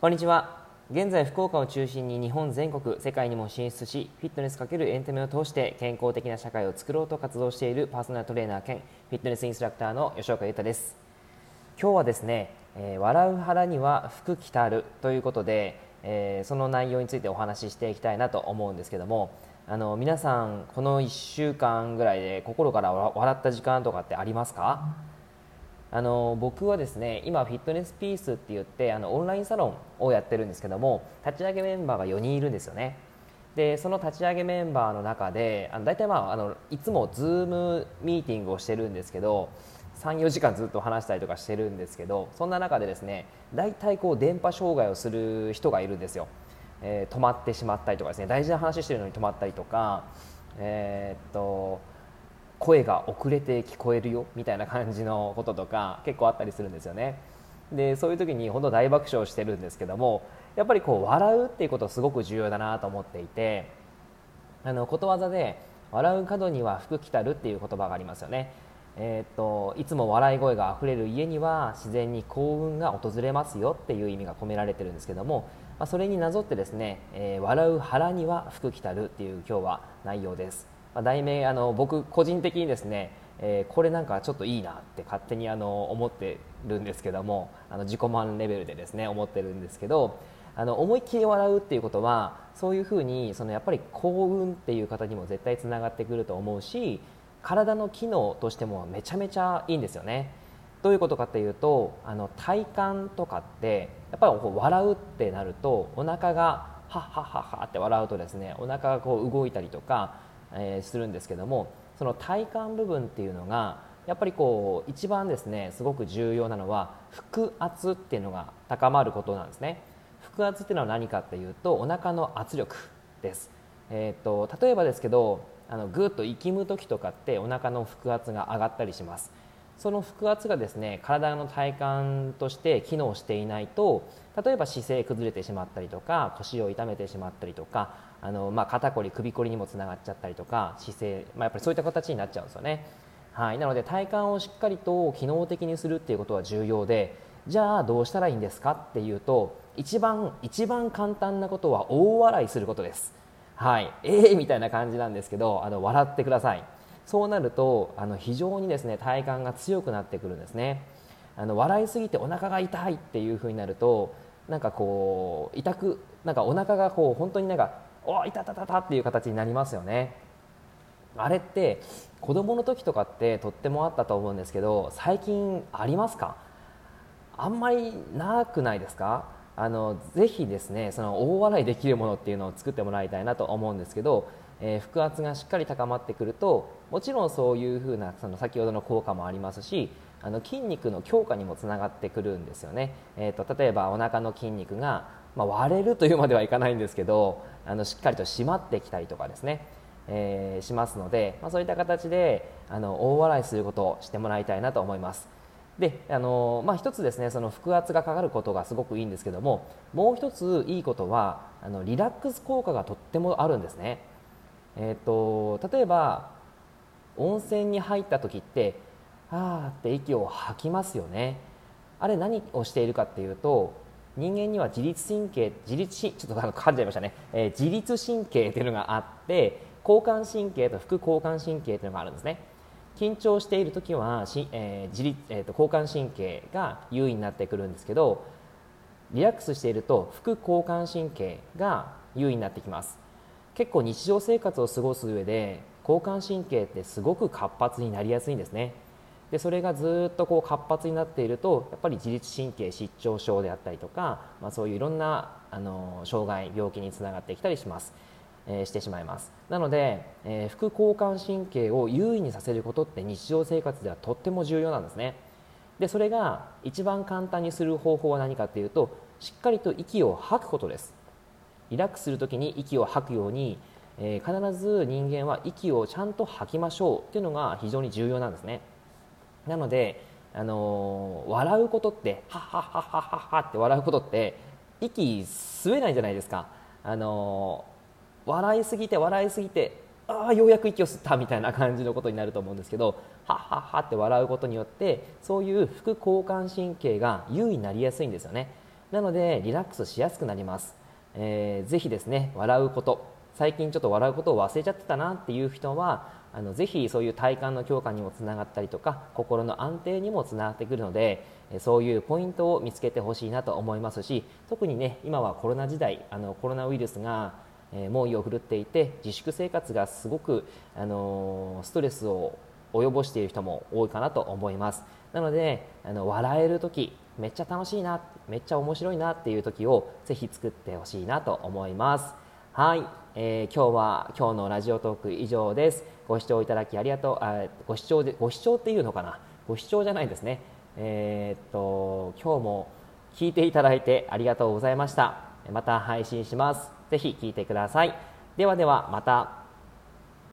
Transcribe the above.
こんにちは。現在福岡を中心に日本全国世界にも進出しフィットネス×エンタメを通して健康的な社会を作ろうと活動しているパーソナルトレーナー兼フィットネスインストラクターの吉岡裕太です。今日はですね、えー、笑う腹には福来たるということで、えー、その内容についてお話ししていきたいなと思うんですけどもあの皆さんこの1週間ぐらいで心から笑った時間とかってありますか？あの僕はですね今フィットネスピースって言ってあのオンラインサロンをやってるんですけども立ち上げメンバーが4人いるんですよね。でその立ち上げメンバーの中であの大体、まあ、あのいつもズームミーティングをしてるんですけど34時間ずっと話したりとかしてるんですけどそんな中でですね大体こう電波障害をする人がいるんですよ、えー、止まってしまったりとかですね大事な話してるのに止まったりとかえー、っと声が遅れて聞こえるよみたいな感じのこととか 結構あったりするんですよね。でそういう時に本当大爆笑してるんですけどもやっぱりこう笑うっていうことすごく重要だなと思っていてあのことわざで「笑う角には福来たる」っていう言葉がありますよね。えー、っといつも笑い声があふれる家には自然に幸運が訪れますよっていう意味が込められてるんですけども、まあ、それになぞってですね、えー、笑う腹には福来たるっていう今日は内容です。まあ、題名あの僕個人的にですね、えー、これなんかちょっといいなって勝手にあの思ってるんですけどもあの自己満レベルでですね思ってるんですけどあの思いっきり笑うっていうことはそういうふうにそのやっぱり幸運っていう方にも絶対つながってくると思うし体の機能としてもめちゃめちゃいいんですよね。どういうことかっていうとあの体幹とかってやっぱりこう笑うってなるとお腹がはっはっはっはって笑うとですねお腹がこう動いたりとかえー、するんですけどもその体幹部分っていうのがやっぱりこう一番ですねすごく重要なのは腹圧っていうのが高まることなんですね。腹圧っていうのは何かっていうとお腹の圧力です、えーと、例えばですけどあのぐっと息む時とかってお腹の腹圧が上がったりします。その腹圧がですね体の体幹として機能していないと例えば姿勢崩れてしまったりとか腰を痛めてしまったりとかあの、まあ、肩こり首こりにもつながっちゃったりとか姿勢、まあ、やっぱりそういった形になっちゃうんですよね、はい、なので体幹をしっかりと機能的にするっていうことは重要でじゃあどうしたらいいんですかっていうと一番一番簡単なことは大笑いすることです。はい。ええー、みたいな感じなんですけどあの笑ってください。そうなるとあの非常にですね体幹が強くなってくるんですね。あの笑いすぎてお腹が痛いっていう風になるとなんかこう痛くなんかお腹がこう本当になんかおいたたたたっていう形になりますよね。あれって子供の時とかってとってもあったと思うんですけど最近ありますか？あんまりなくないですか？あのぜひですねその大笑いできるものっていうのを作ってもらいたいなと思うんですけどえー、腹圧がしっかり高まってくるともちろんそういうふうなその先ほどの効果もありますしあの筋肉の強化にもつながってくるんですよね、えーと、例えばお腹の筋肉が、まあ、割れるというまではいかないんですけどあのしっかりと締まってきたりとかですね、えー、しますので、まあ、そういった形であの大笑いすることをしてもらいたいなと思います。であのまあ、一つですねその腹圧がかかることがすごくいいんですけどももう一ついいことはあのリラックス効果がとってもあるんですね。えーと、例えば温泉に入った時ってあーって息を吐きますよね。あれ何をしているかっていうと人間には自律神経自律ちょっと噛んじゃいましたね、えー、自律神経っていうのがあって交感神経と副交感神経というのがあるんですね。緊張している時はし、えー自律えーと交感神経が優位になってくるんですけどリラックスしていると副交感神経が優位になってきます。結構日常生活を過ごす上で交感神経ってすごく活発になりやすいんですね。でそれがずっとこう活発になっているとやっぱり自律神経失調症であったりとか、まあ、そういういろんなあの障害病気につながってきたりします、えー、してしまいます。なので、えー、副交感神経を優位にさせることって日常生活ではとっても重要なんですね。でそれが一番簡単にする方法は何かというとしっかりと息を吐くことです。リラックスする時に息を吐くように、えー、必ず人間は息をちゃんと吐きましょうっていうのが非常に重要なんですね。なので、あのー、笑うことってはっはっはっはっはって笑うことって息吸えないじゃないですか、あのー、笑いすぎて笑いすぎてああようやく息を吸ったみたいな感じのことになると思うんですけどはっはっはって笑うことによってそういう副交感神経が優位になりやすいんですよねなのでリラックスしやすくなります、えー、ぜひですね笑うこと。最近ちょっと笑うことを忘れちゃってたなっていう人はあのぜひそういう体幹の強化にもつながったりとか心の安定にもつながってくるのでそういうポイントを見つけてほしいなと思いますし特にね今はコロナ時代あのコロナウイルスが猛威を振るっていて自粛生活がすごくあのストレスを及ぼしている人も多いかなと思います。なのであの笑える時めっちゃ楽しいなめっちゃ面白いなっていう時をぜひ作ってほしいなと思います。はい、えー、今日は今日のラジオトーク以上です。ご視聴いただきありがとう。あご視聴でご視聴っていうのかな？ご視聴じゃないですね。えー、っと今日も聞いていただいてありがとうございました。また配信します。ぜひ聞いてください。ではではまた。